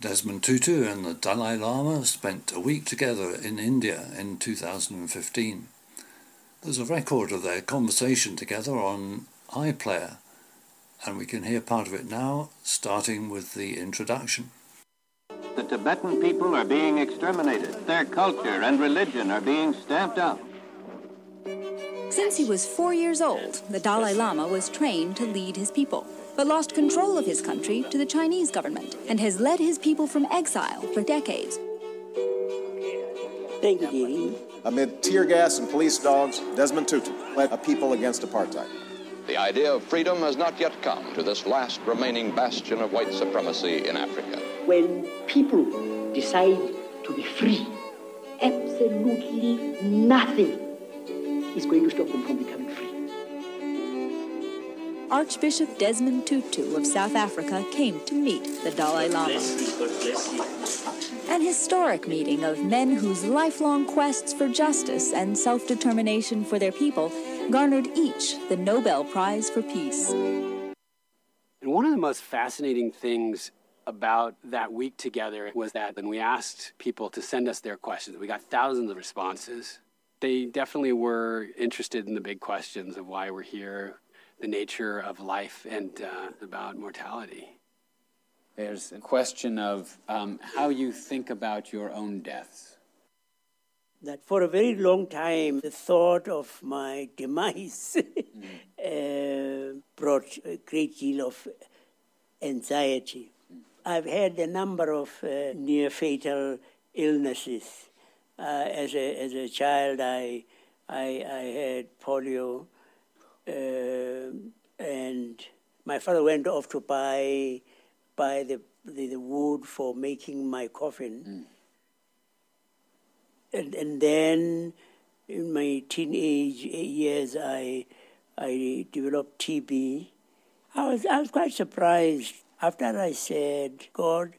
Desmond Tutu and the Dalai Lama spent a week together in India in 2015. There's a record of their conversation together on iPlayer, and we can hear part of it now, starting with the introduction. The Tibetan people are being exterminated. Their culture and religion are being stamped out. Since he was four years old, the Dalai Lama was trained to lead his people but lost control of his country to the Chinese government and has led his people from exile for decades. Thank you, Didi. Amid tear gas and police dogs, Desmond Tutu led a people against apartheid. The idea of freedom has not yet come to this last remaining bastion of white supremacy in Africa. When people decide to be free, absolutely nothing is going to stop them from becoming free. Archbishop Desmond Tutu of South Africa came to meet the Dalai Lama. An historic meeting of men whose lifelong quests for justice and self determination for their people garnered each the Nobel Prize for Peace. And one of the most fascinating things about that week together was that when we asked people to send us their questions, we got thousands of responses. They definitely were interested in the big questions of why we're here, the nature of life and uh, about mortality. There's a question of um, how you think about your own deaths. That for a very long time, the thought of my demise mm. uh, brought a great deal of anxiety. Mm. I've had a number of uh, near fatal illnesses. Uh, as, a, as a child, I, I, I had polio and my father went off to buy buy the, the, the wood for making my coffin. Mm. And, and then in my teenage years, I, I developed TB. I was, I was quite surprised after I said, God,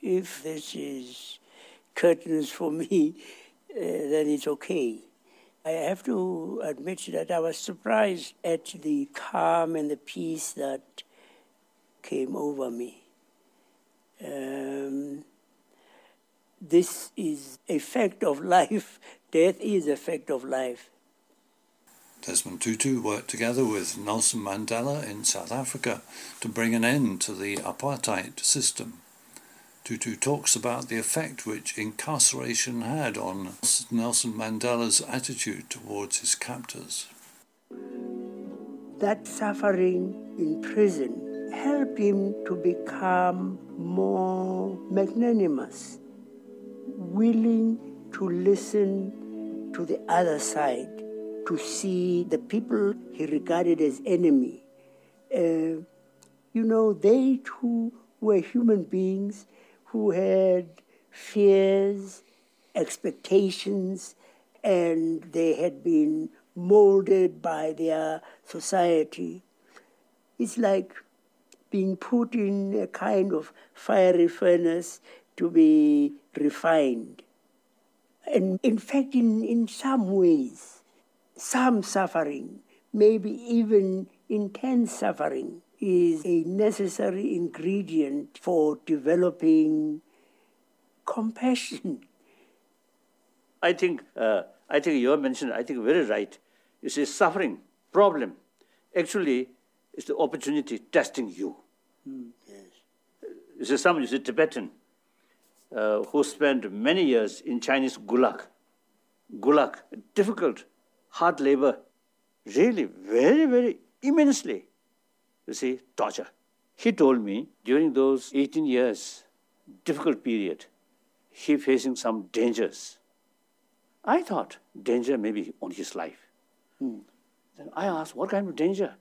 if this is curtains for me, uh, then it's okay. I have to admit that I was surprised at the calm and the peace that came over me. Um, this is a fact of life. Death is a fact of life. Desmond Tutu worked together with Nelson Mandela in South Africa to bring an end to the apartheid system. Tutu talks about the effect which incarceration had on Nelson Mandela's attitude towards his captors. That suffering in prison helped him to become more magnanimous, willing to listen to the other side, to see the people he regarded as enemy. Uh, you know, they too were human beings who had fears, expectations, and they had been molded by their society. It's like being put in a kind of fiery furnace to be refined. And in fact, in, in some ways, some suffering, maybe even intense suffering, is a necessary ingredient for developing compassion. I think, uh, I think you have mentioned, I think very right. You see, suffering, problem, actually is the opportunity testing you. Mm, yes. You see, some, you see, Tibetan, uh, who spent many years in Chinese gulag. Gulag, difficult, hard labor, really very, very immensely you see, torture. He told me during those 18 years, difficult period, he facing some dangers. I thought danger may be on his life. Hmm. Then I asked, what kind of danger?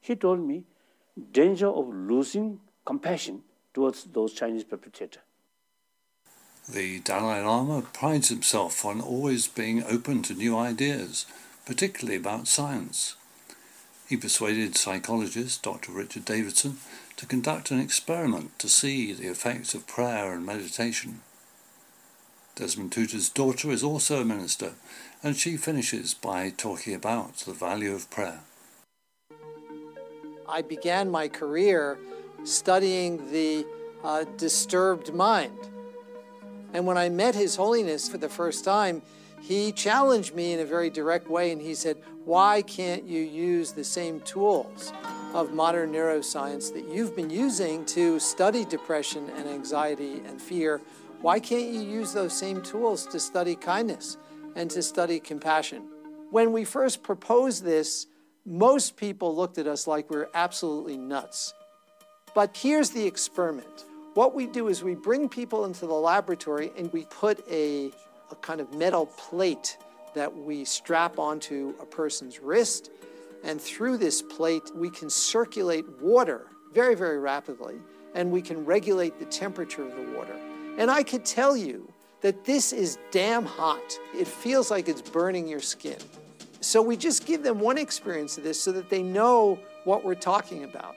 He told me, danger of losing compassion towards those Chinese perpetrators. The Dalai Lama prides himself on always being open to new ideas, particularly about science. He persuaded psychologist Dr. Richard Davidson to conduct an experiment to see the effects of prayer and meditation. Desmond Tutu's daughter is also a minister, and she finishes by talking about the value of prayer. I began my career studying the uh, disturbed mind. And when I met His Holiness for the first time, he challenged me in a very direct way and he said, Why can't you use the same tools of modern neuroscience that you've been using to study depression and anxiety and fear? Why can't you use those same tools to study kindness and to study compassion? When we first proposed this, most people looked at us like we were absolutely nuts. But here's the experiment. What we do is we bring people into the laboratory and we put a a kind of metal plate that we strap onto a person's wrist. And through this plate, we can circulate water very, very rapidly, and we can regulate the temperature of the water. And I could tell you that this is damn hot. It feels like it's burning your skin. So we just give them one experience of this so that they know what we're talking about.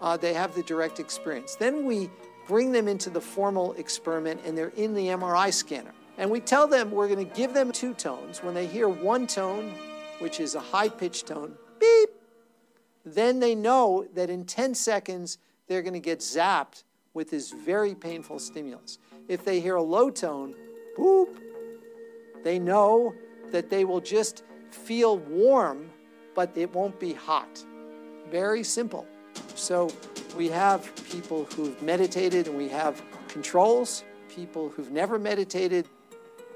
Uh, they have the direct experience. Then we bring them into the formal experiment and they're in the MRI scanner. And we tell them we're going to give them two tones. When they hear one tone, which is a high pitched tone, beep, then they know that in 10 seconds they're going to get zapped with this very painful stimulus. If they hear a low tone, boop, they know that they will just feel warm, but it won't be hot. Very simple. So we have people who've meditated and we have controls, people who've never meditated,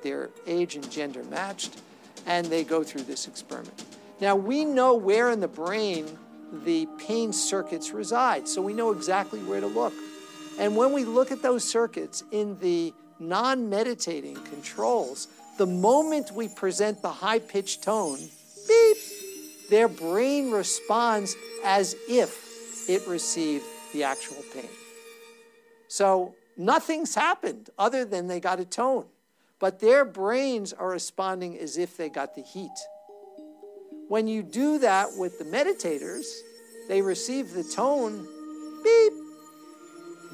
their age and gender matched, and they go through this experiment. Now, we know where in the brain the pain circuits reside, so we know exactly where to look. And when we look at those circuits in the non meditating controls, the moment we present the high pitched tone, beep, their brain responds as if it received the actual pain. So nothing's happened other than they got a tone but their brains are responding as if they got the heat. When you do that with the meditators, they receive the tone, beep,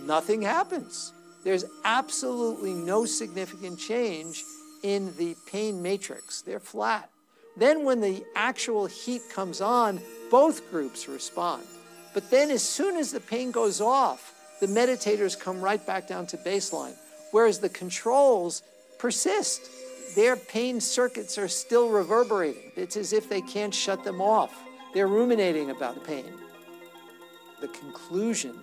nothing happens. There's absolutely no significant change in the pain matrix. They're flat. Then, when the actual heat comes on, both groups respond. But then, as soon as the pain goes off, the meditators come right back down to baseline. Whereas the controls persist. Their pain circuits are still reverberating. It's as if they can't shut them off. They're ruminating about the pain. The conclusion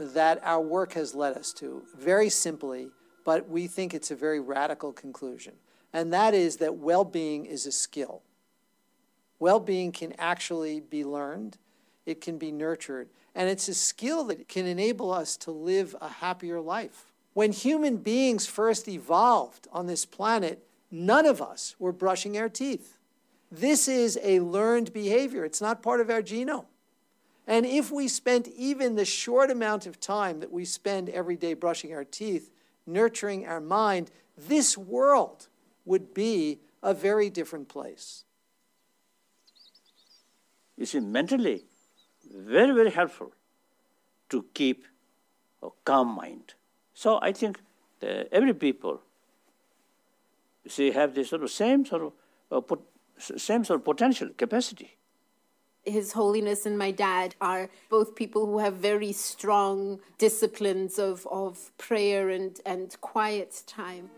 that our work has led us to, very simply, but we think it's a very radical conclusion, and that is that well being is a skill. Well being can actually be learned, it can be nurtured, and it's a skill that can enable us to live a happier life. When human beings first evolved on this planet, none of us were brushing our teeth. This is a learned behavior, it's not part of our genome. And if we spent even the short amount of time that we spend every day brushing our teeth, nurturing our mind, this world would be a very different place. You see, mentally, very, very helpful to keep a calm mind. So I think every people, see, have this sort of same sort of uh, same sort of potential capacity. His Holiness and my dad are both people who have very strong disciplines of, of prayer and, and quiet time.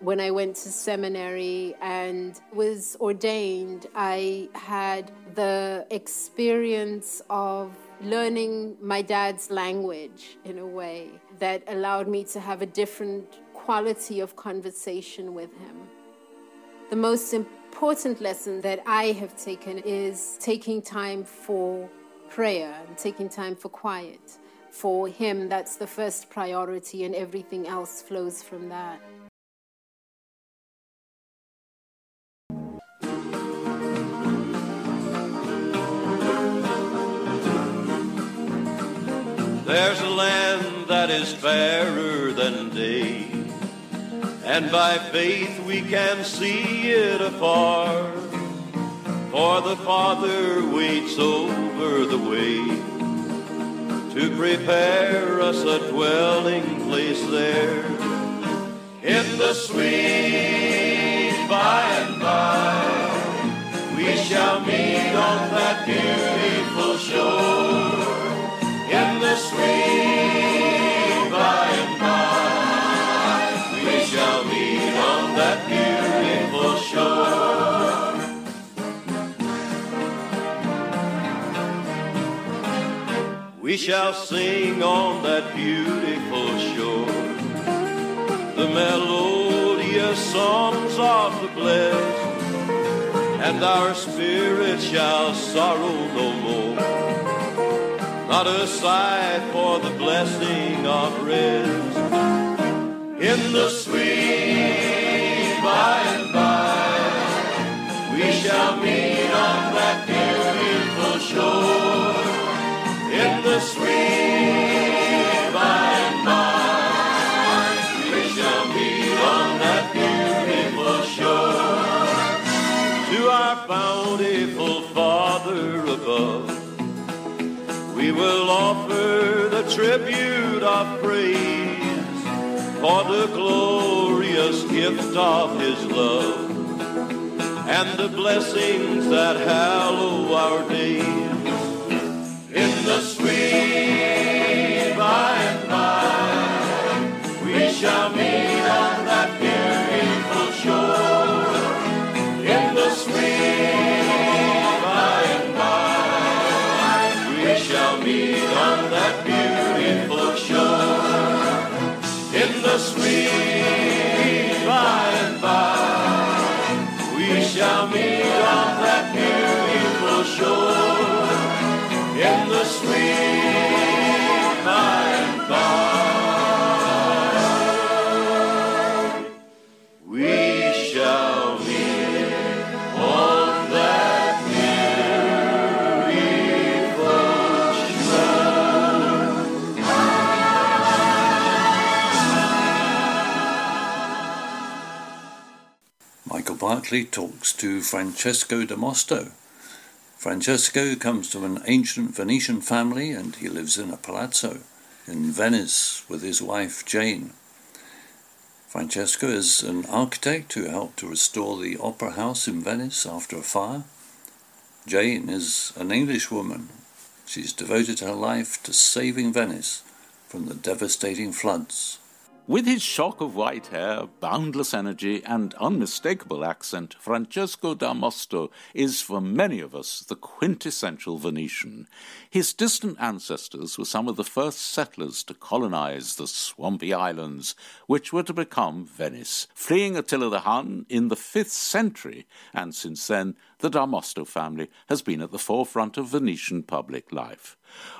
When I went to seminary and was ordained, I had the experience of learning my dad's language in a way that allowed me to have a different quality of conversation with him. The most important lesson that I have taken is taking time for prayer and taking time for quiet. For him, that's the first priority, and everything else flows from that. Is fairer than day, and by faith we can see it afar. For the Father waits over the way to prepare us a dwelling place there. In the sweet by and by, we shall meet on that beautiful shore in the sweet shall sing on that beautiful shore the melodious songs of the blessed, and our spirit shall sorrow no more. Not a sigh for the blessing of rest in the sweet by and by. We shall meet on that beautiful shore bountiful Father above, we will offer the tribute of praise for the glorious gift of His love and the blessings that hallow our days sweet by and by. We shall meet on that beautiful shore in the sweet by and by. Michael talks to Francesco da Mosto. Francesco comes from an ancient Venetian family and he lives in a palazzo in Venice with his wife Jane. Francesco is an architect who helped to restore the Opera House in Venice after a fire. Jane is an English woman. She's devoted her life to saving Venice from the devastating floods. With his shock of white hair, boundless energy, and unmistakable accent, Francesco da Mosto is, for many of us, the quintessential Venetian. His distant ancestors were some of the first settlers to colonize the swampy islands, which were to become Venice, fleeing Attila the Hun in the 5th century, and since then, the da Mosto family has been at the forefront of Venetian public life.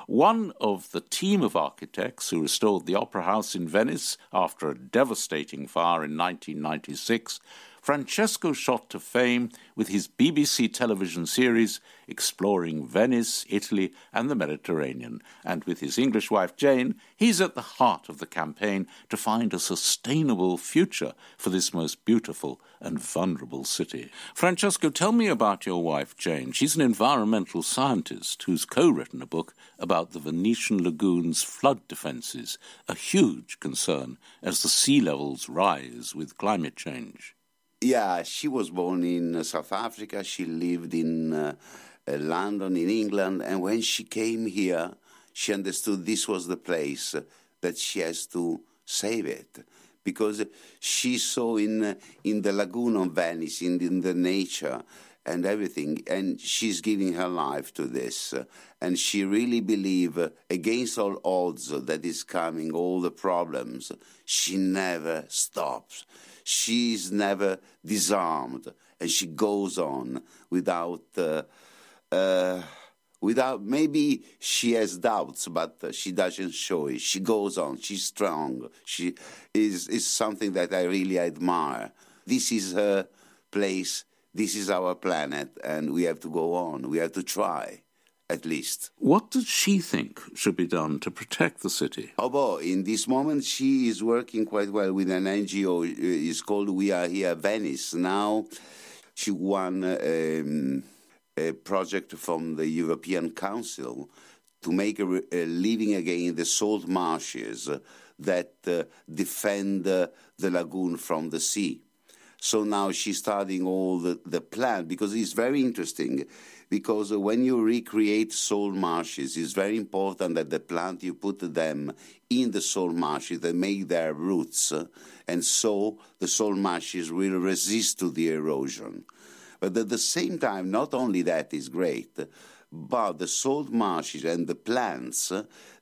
One of the team of architects who restored the Opera House in Venice after a devastating fire in 1996, Francesco shot to fame with his BBC television series exploring Venice, Italy, and the Mediterranean. And with his English wife Jane, he's at the heart of the campaign to find a sustainable future for this most beautiful and vulnerable city. Francesco, tell me about your wife Jane. She's an environmental scientist who's co written a book about the Venetian lagoon's flood defences, a huge concern as the sea levels rise with climate change. Yeah, she was born in uh, South Africa. She lived in uh, uh, London, in England, and when she came here, she understood this was the place uh, that she has to save it. Because she saw in in the lagoon of Venice, in, in the nature and everything, and she's giving her life to this, and she really believe against all odds that is coming, all the problems, she never stops she's never disarmed and she goes on without uh, uh, without maybe she has doubts but uh, she doesn't show it. She goes on. She's strong. She is is something that i really admire. This is her place. This is our planet and we have to go on. We have to try at least. What does she think should be done to protect the city? Oh, boy, in this moment, she is working quite well with an NGO. It's called We Are Here Venice. Now, she won um, a project from the European Council to make a, a living again in the salt marshes that uh, defend uh, the lagoon from the sea. So now she's studying all the, the plan because it's very interesting because when you recreate salt marshes, it's very important that the plant you put them in the salt marshes, they make their roots, and so the salt marshes will resist to the erosion. But at the same time, not only that is great, but the salt marshes and the plants,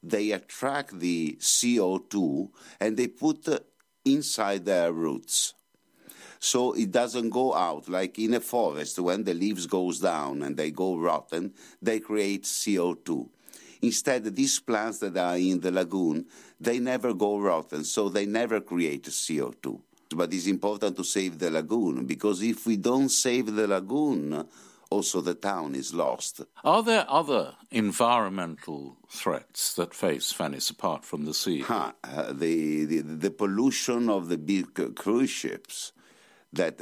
they attract the CO2 and they put inside their roots. So it doesn't go out like in a forest when the leaves goes down and they go rotten, they create CO2. Instead, these plants that are in the lagoon, they never go rotten, so they never create CO2. But it's important to save the lagoon because if we don't save the lagoon, also the town is lost. Are there other environmental threats that face Venice apart from the sea? Huh, uh, the, the, the pollution of the big cruise ships that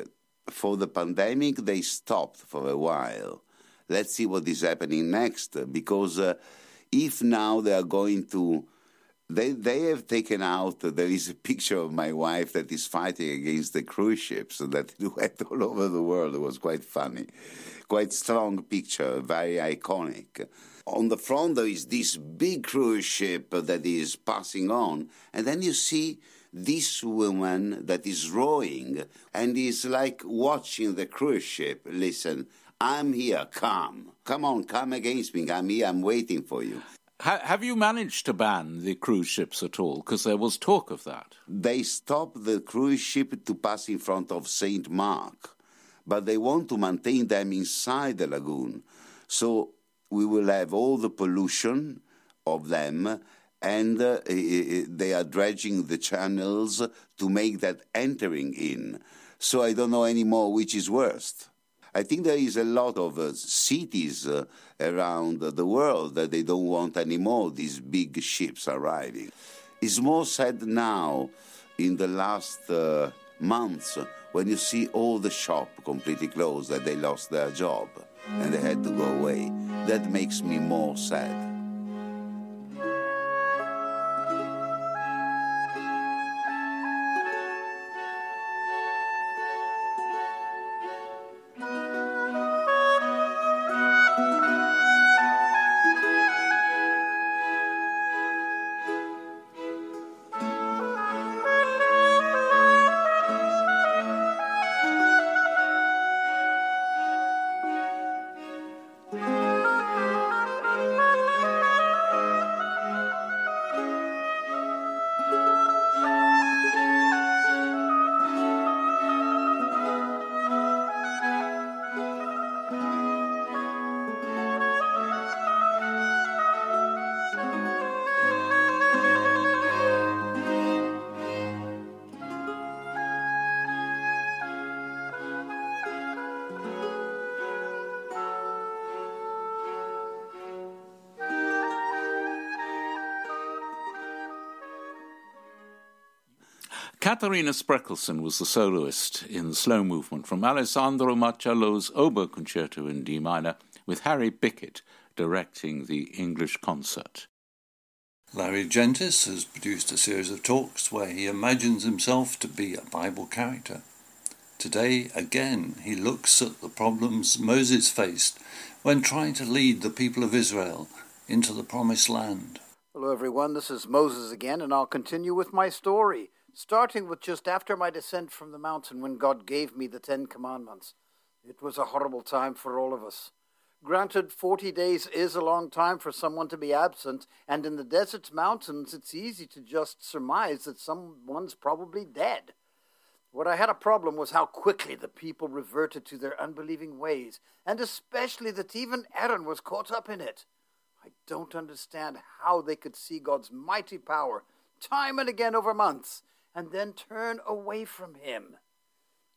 for the pandemic they stopped for a while. Let's see what is happening next because uh, if now they are going to they they have taken out there is a picture of my wife that is fighting against the cruise ships that went all over the world. It was quite funny. Quite strong picture very iconic. On the front there is this big cruise ship that is passing on and then you see this woman that is rowing and is like watching the cruise ship listen i'm here come come on come against me i'm here i'm waiting for you have you managed to ban the cruise ships at all? Because there was talk of that. They stopped the cruise ship to pass in front of St. Mark, but they want to maintain them inside the lagoon. So we will have all the pollution of them, and uh, they are dredging the channels to make that entering in. So I don't know anymore which is worst. I think there is a lot of uh, cities uh, around the world that they don't want anymore these big ships arriving. It's more sad now in the last uh, months when you see all the shop completely closed that they lost their job and they had to go away. That makes me more sad. Katharina Spreckelsen was the soloist in the slow movement from Alessandro Marcello's Oboe Concerto in D minor, with Harry Bicket directing the English concert. Larry Gentis has produced a series of talks where he imagines himself to be a Bible character. Today, again, he looks at the problems Moses faced when trying to lead the people of Israel into the Promised Land. Hello, everyone. This is Moses again, and I'll continue with my story starting with just after my descent from the mountain when God gave me the Ten Commandments. It was a horrible time for all of us. Granted, 40 days is a long time for someone to be absent, and in the desert's mountains, it's easy to just surmise that someone's probably dead. What I had a problem was how quickly the people reverted to their unbelieving ways, and especially that even Aaron was caught up in it. I don't understand how they could see God's mighty power time and again over months and then turn away from him.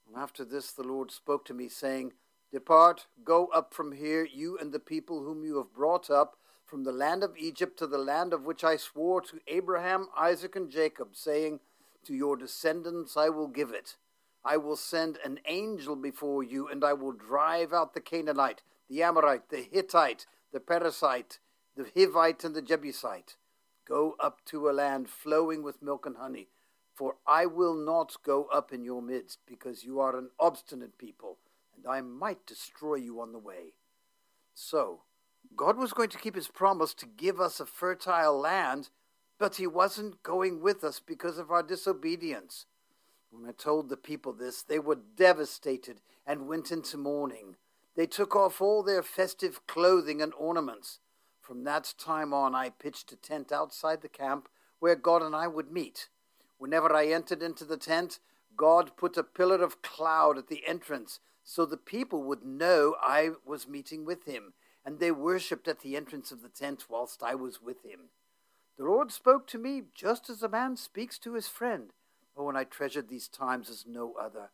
And after this, the Lord spoke to me, saying, Depart, go up from here, you and the people whom you have brought up from the land of Egypt to the land of which I swore to Abraham, Isaac, and Jacob, saying, To your descendants I will give it. I will send an angel before you, and I will drive out the Canaanite, the Amorite, the Hittite, the Perizzite, the Hivite, and the Jebusite. Go up to a land flowing with milk and honey for I will not go up in your midst, because you are an obstinate people, and I might destroy you on the way. So, God was going to keep his promise to give us a fertile land, but he wasn't going with us because of our disobedience. When I told the people this, they were devastated and went into mourning. They took off all their festive clothing and ornaments. From that time on, I pitched a tent outside the camp where God and I would meet. Whenever I entered into the tent, God put a pillar of cloud at the entrance so the people would know I was meeting with him, and they worshipped at the entrance of the tent whilst I was with him. The Lord spoke to me just as a man speaks to his friend. Oh, and I treasured these times as no other.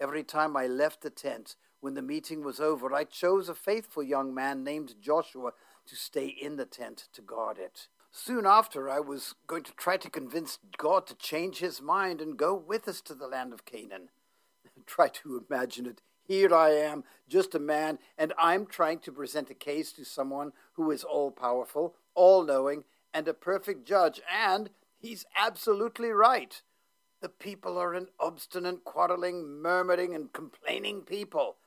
Every time I left the tent, when the meeting was over, I chose a faithful young man named Joshua to stay in the tent to guard it. Soon after, I was going to try to convince God to change his mind and go with us to the land of Canaan. try to imagine it. Here I am, just a man, and I'm trying to present a case to someone who is all powerful, all knowing, and a perfect judge, and he's absolutely right. The people are an obstinate, quarreling, murmuring, and complaining people.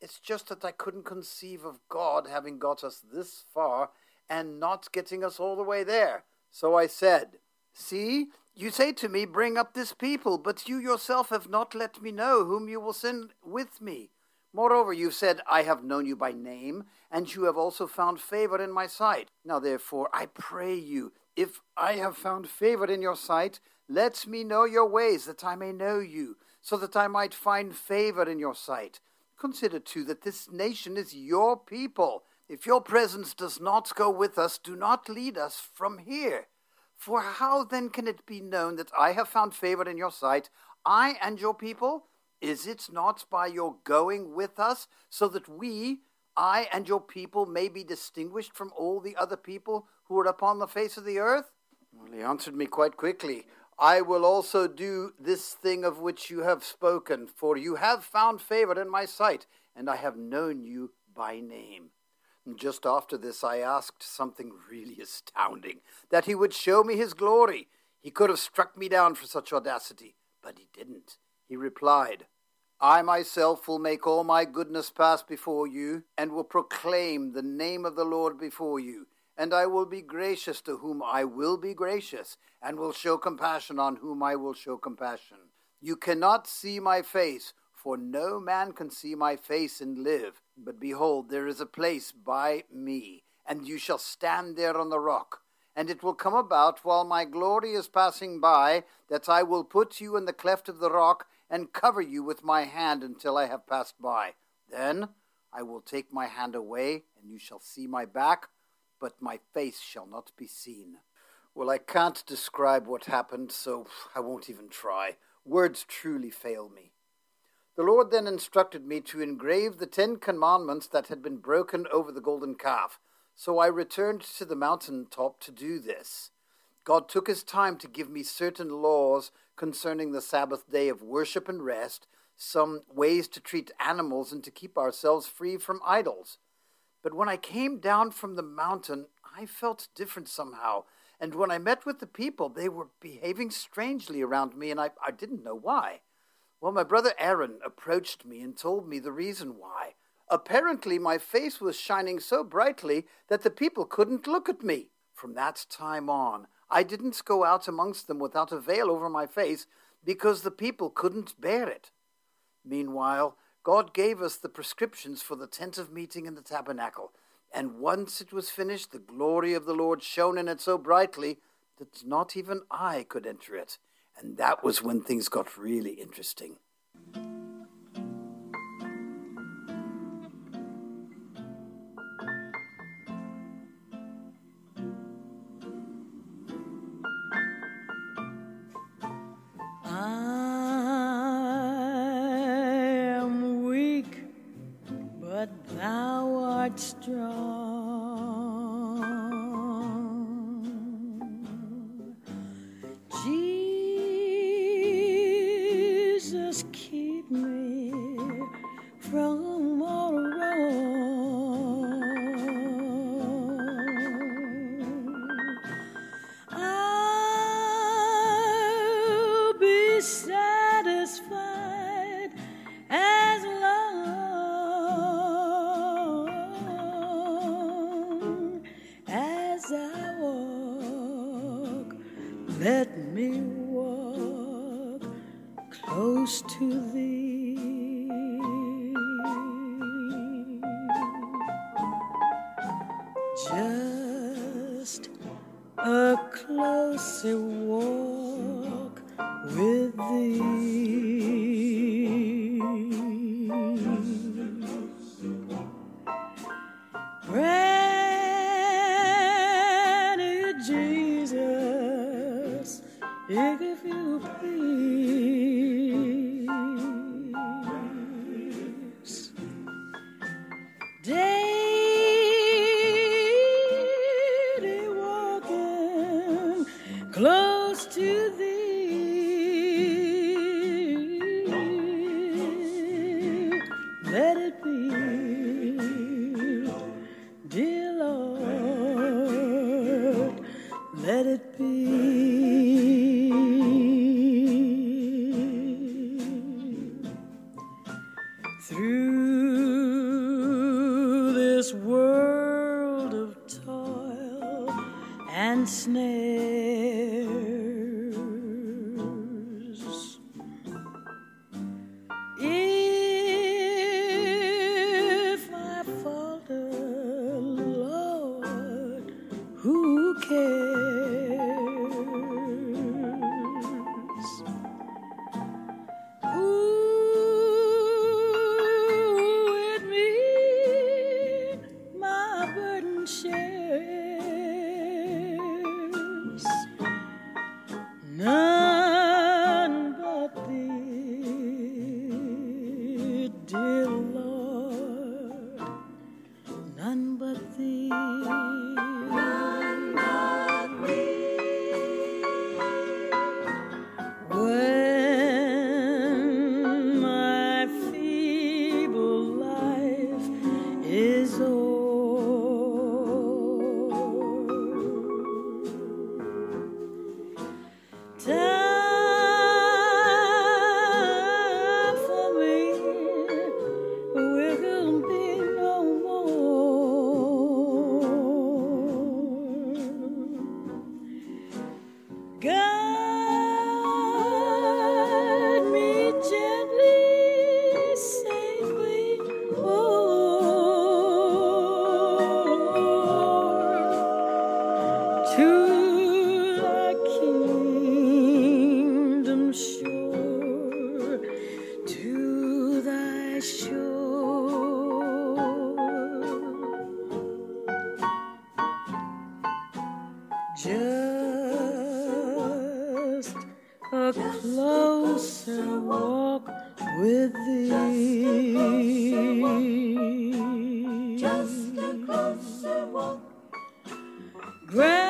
It's just that I couldn't conceive of God having got us this far and not getting us all the way there. So I said, See, you say to me, Bring up this people, but you yourself have not let me know whom you will send with me. Moreover, you said, I have known you by name, and you have also found favor in my sight. Now, therefore, I pray you, if I have found favor in your sight, let me know your ways, that I may know you, so that I might find favor in your sight. Consider too that this nation is your people. If your presence does not go with us, do not lead us from here. For how then can it be known that I have found favor in your sight, I and your people? Is it not by your going with us, so that we, I and your people, may be distinguished from all the other people who are upon the face of the earth? Well, he answered me quite quickly. I will also do this thing of which you have spoken, for you have found favor in my sight, and I have known you by name. Just after this, I asked something really astounding that he would show me his glory. He could have struck me down for such audacity, but he didn't. He replied, I myself will make all my goodness pass before you, and will proclaim the name of the Lord before you and I will be gracious to whom I will be gracious, and will show compassion on whom I will show compassion. You cannot see my face, for no man can see my face and live. But behold, there is a place by me, and you shall stand there on the rock. And it will come about while my glory is passing by, that I will put you in the cleft of the rock, and cover you with my hand until I have passed by. Then I will take my hand away, and you shall see my back but my face shall not be seen. Well, I can't describe what happened, so I won't even try. Words truly fail me. The Lord then instructed me to engrave the Ten Commandments that had been broken over the golden calf, so I returned to the mountain top to do this. God took his time to give me certain laws concerning the Sabbath day of worship and rest, some ways to treat animals, and to keep ourselves free from idols. But when I came down from the mountain, I felt different somehow. And when I met with the people, they were behaving strangely around me, and I, I didn't know why. Well, my brother Aaron approached me and told me the reason why. Apparently, my face was shining so brightly that the people couldn't look at me. From that time on, I didn't go out amongst them without a veil over my face because the people couldn't bear it. Meanwhile, God gave us the prescriptions for the tent of meeting and the tabernacle. And once it was finished, the glory of the Lord shone in it so brightly that not even I could enter it. And that was when things got really interesting. Big if you please. Granted,